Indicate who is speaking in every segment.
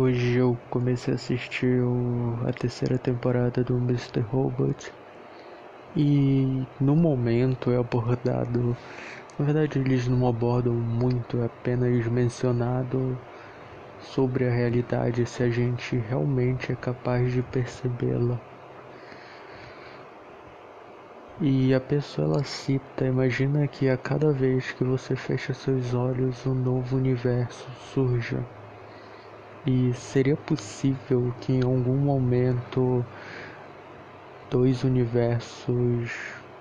Speaker 1: Hoje eu comecei a assistir o, a terceira temporada do Mr. Robot e no momento é abordado, na verdade eles não abordam muito, é apenas mencionado sobre a realidade se a gente realmente é capaz de percebê-la. E a pessoa ela cita, imagina que a cada vez que você fecha seus olhos um novo universo surja. E seria possível que em algum momento dois universos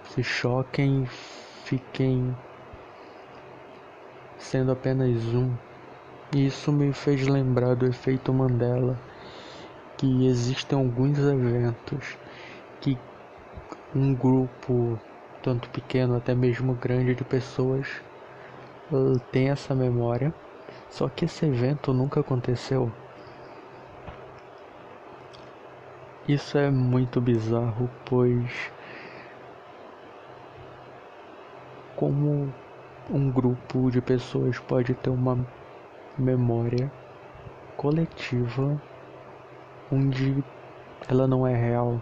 Speaker 1: se choquem e fiquem sendo apenas um. E isso me fez lembrar do efeito Mandela, que existem alguns eventos que um grupo, tanto pequeno até mesmo grande de pessoas, tem essa memória só que esse evento nunca aconteceu. Isso é muito bizarro, pois como um grupo de pessoas pode ter uma memória coletiva onde ela não é real.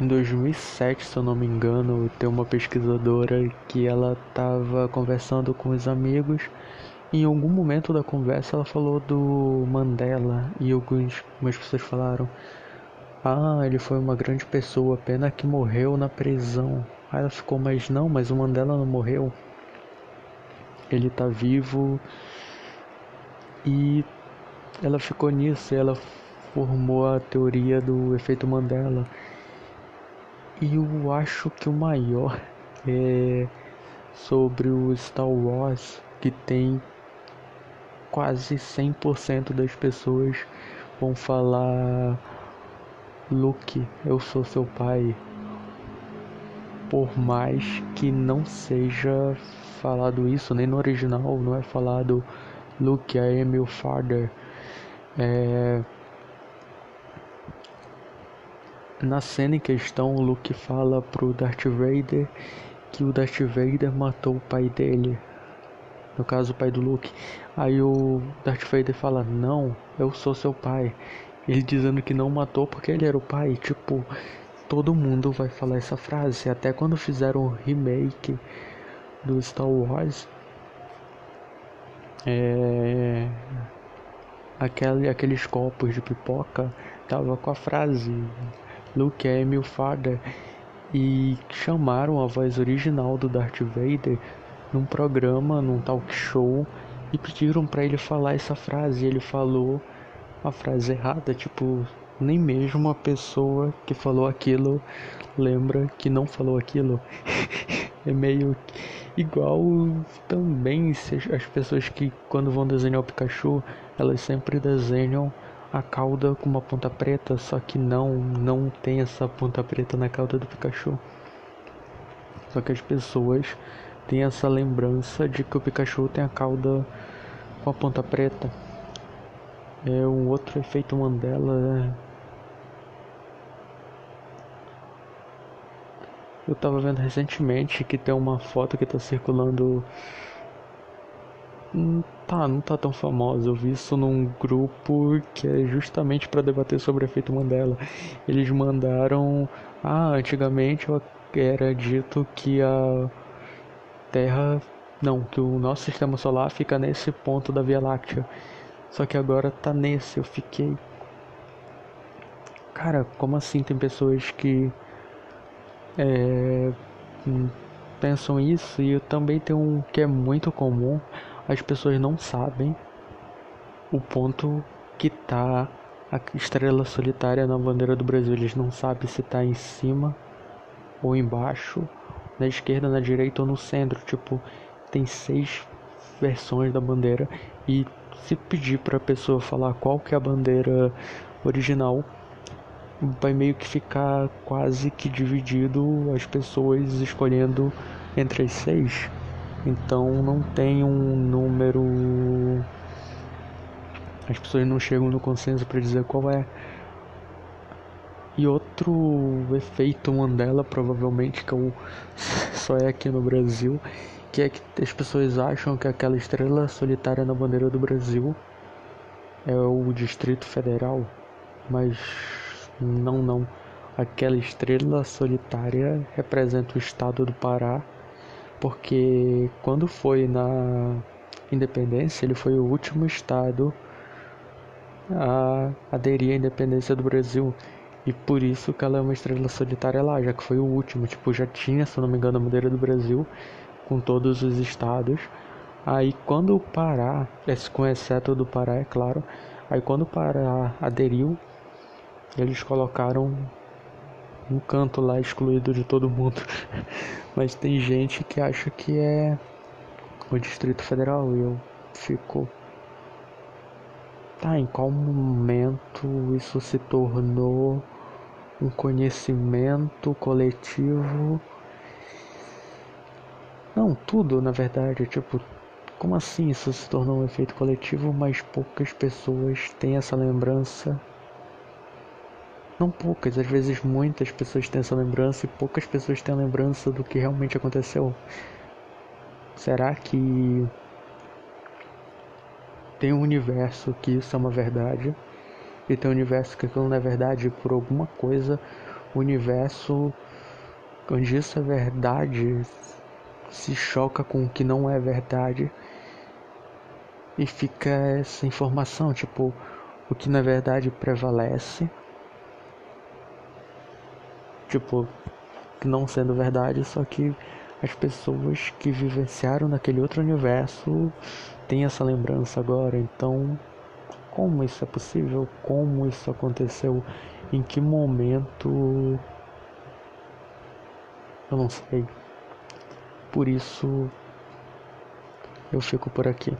Speaker 1: Em 2007, se eu não me engano, tem uma pesquisadora que ela estava conversando com os amigos. E em algum momento da conversa ela falou do Mandela e algumas pessoas falaram: "Ah, ele foi uma grande pessoa, pena que morreu na prisão". Aí ela ficou: "Mas não, mas o Mandela não morreu. Ele tá vivo". E ela ficou nisso, ela formou a teoria do efeito Mandela e eu acho que o maior é sobre o Star Wars, que tem quase 100% das pessoas vão falar Luke, eu sou seu pai. Por mais que não seja falado isso, nem no original não é falado Luke, I am your father. É, na cena em questão, o Luke fala pro Darth Vader que o Darth Vader matou o pai dele. No caso, o pai do Luke. Aí o Darth Vader fala: Não, eu sou seu pai. Ele dizendo que não matou porque ele era o pai. Tipo, todo mundo vai falar essa frase. Até quando fizeram o remake do Star Wars, é... Aquele, aqueles copos de pipoca tava com a frase Luke é meu father e chamaram a voz original do Darth Vader num programa, num talk show e pediram para ele falar essa frase. E ele falou a frase errada, tipo, nem mesmo a pessoa que falou aquilo lembra que não falou aquilo. é meio igual também as pessoas que quando vão desenhar o Pikachu, elas sempre desenham a cauda com uma ponta preta, só que não, não tem essa ponta preta na cauda do Pikachu. Só que as pessoas têm essa lembrança de que o Pikachu tem a cauda com a ponta preta. É um outro efeito Mandela. Né? Eu tava vendo recentemente que tem uma foto que tá circulando Hum, tá, não tá tão famosa. Eu vi isso num grupo que é justamente para debater sobre o efeito Mandela. Eles mandaram. Ah, antigamente era dito que a Terra. Não, que o nosso sistema solar fica nesse ponto da Via Láctea. Só que agora tá nesse. Eu fiquei. Cara, como assim tem pessoas que. É, hum, pensam isso e eu também tenho um que é muito comum as pessoas não sabem o ponto que tá a estrela solitária na bandeira do Brasil. Eles não sabem se tá em cima ou embaixo, na esquerda, na direita ou no centro. Tipo, tem seis versões da bandeira e se pedir para a pessoa falar qual que é a bandeira original, vai meio que ficar quase que dividido as pessoas escolhendo entre as seis. Então não tem um número. As pessoas não chegam no consenso para dizer qual é. E outro efeito Mandela, provavelmente, que eu, só é aqui no Brasil, que é que as pessoas acham que aquela estrela solitária na bandeira do Brasil é o Distrito Federal, mas não, não. Aquela estrela solitária representa o estado do Pará, porque quando foi na independência, ele foi o último estado a aderir à independência do Brasil. E por isso que ela é uma estrela solitária lá, já que foi o último. Tipo, já tinha, se não me engano, a bandeira do Brasil com todos os estados. Aí quando o Pará, com exceto do Pará, é claro, aí quando o Pará aderiu, eles colocaram um canto lá excluído de todo mundo. Mas tem gente que acha que é o Distrito Federal e eu fico. Tá, em qual momento isso se tornou um conhecimento coletivo? Não, tudo na verdade, tipo, como assim isso se tornou um efeito coletivo, mas poucas pessoas têm essa lembrança? Não poucas, às vezes muitas pessoas têm essa lembrança e poucas pessoas têm a lembrança do que realmente aconteceu. Será que tem um universo que isso é uma verdade e tem um universo que aquilo não é verdade por alguma coisa? O universo onde isso é verdade se choca com o que não é verdade e fica essa informação, tipo, o que na verdade prevalece, tipo, não sendo verdade, só que as pessoas que vivenciaram naquele outro universo têm essa lembrança agora, então como isso é possível? Como isso aconteceu? Em que momento? Eu não sei. Por isso eu fico por aqui.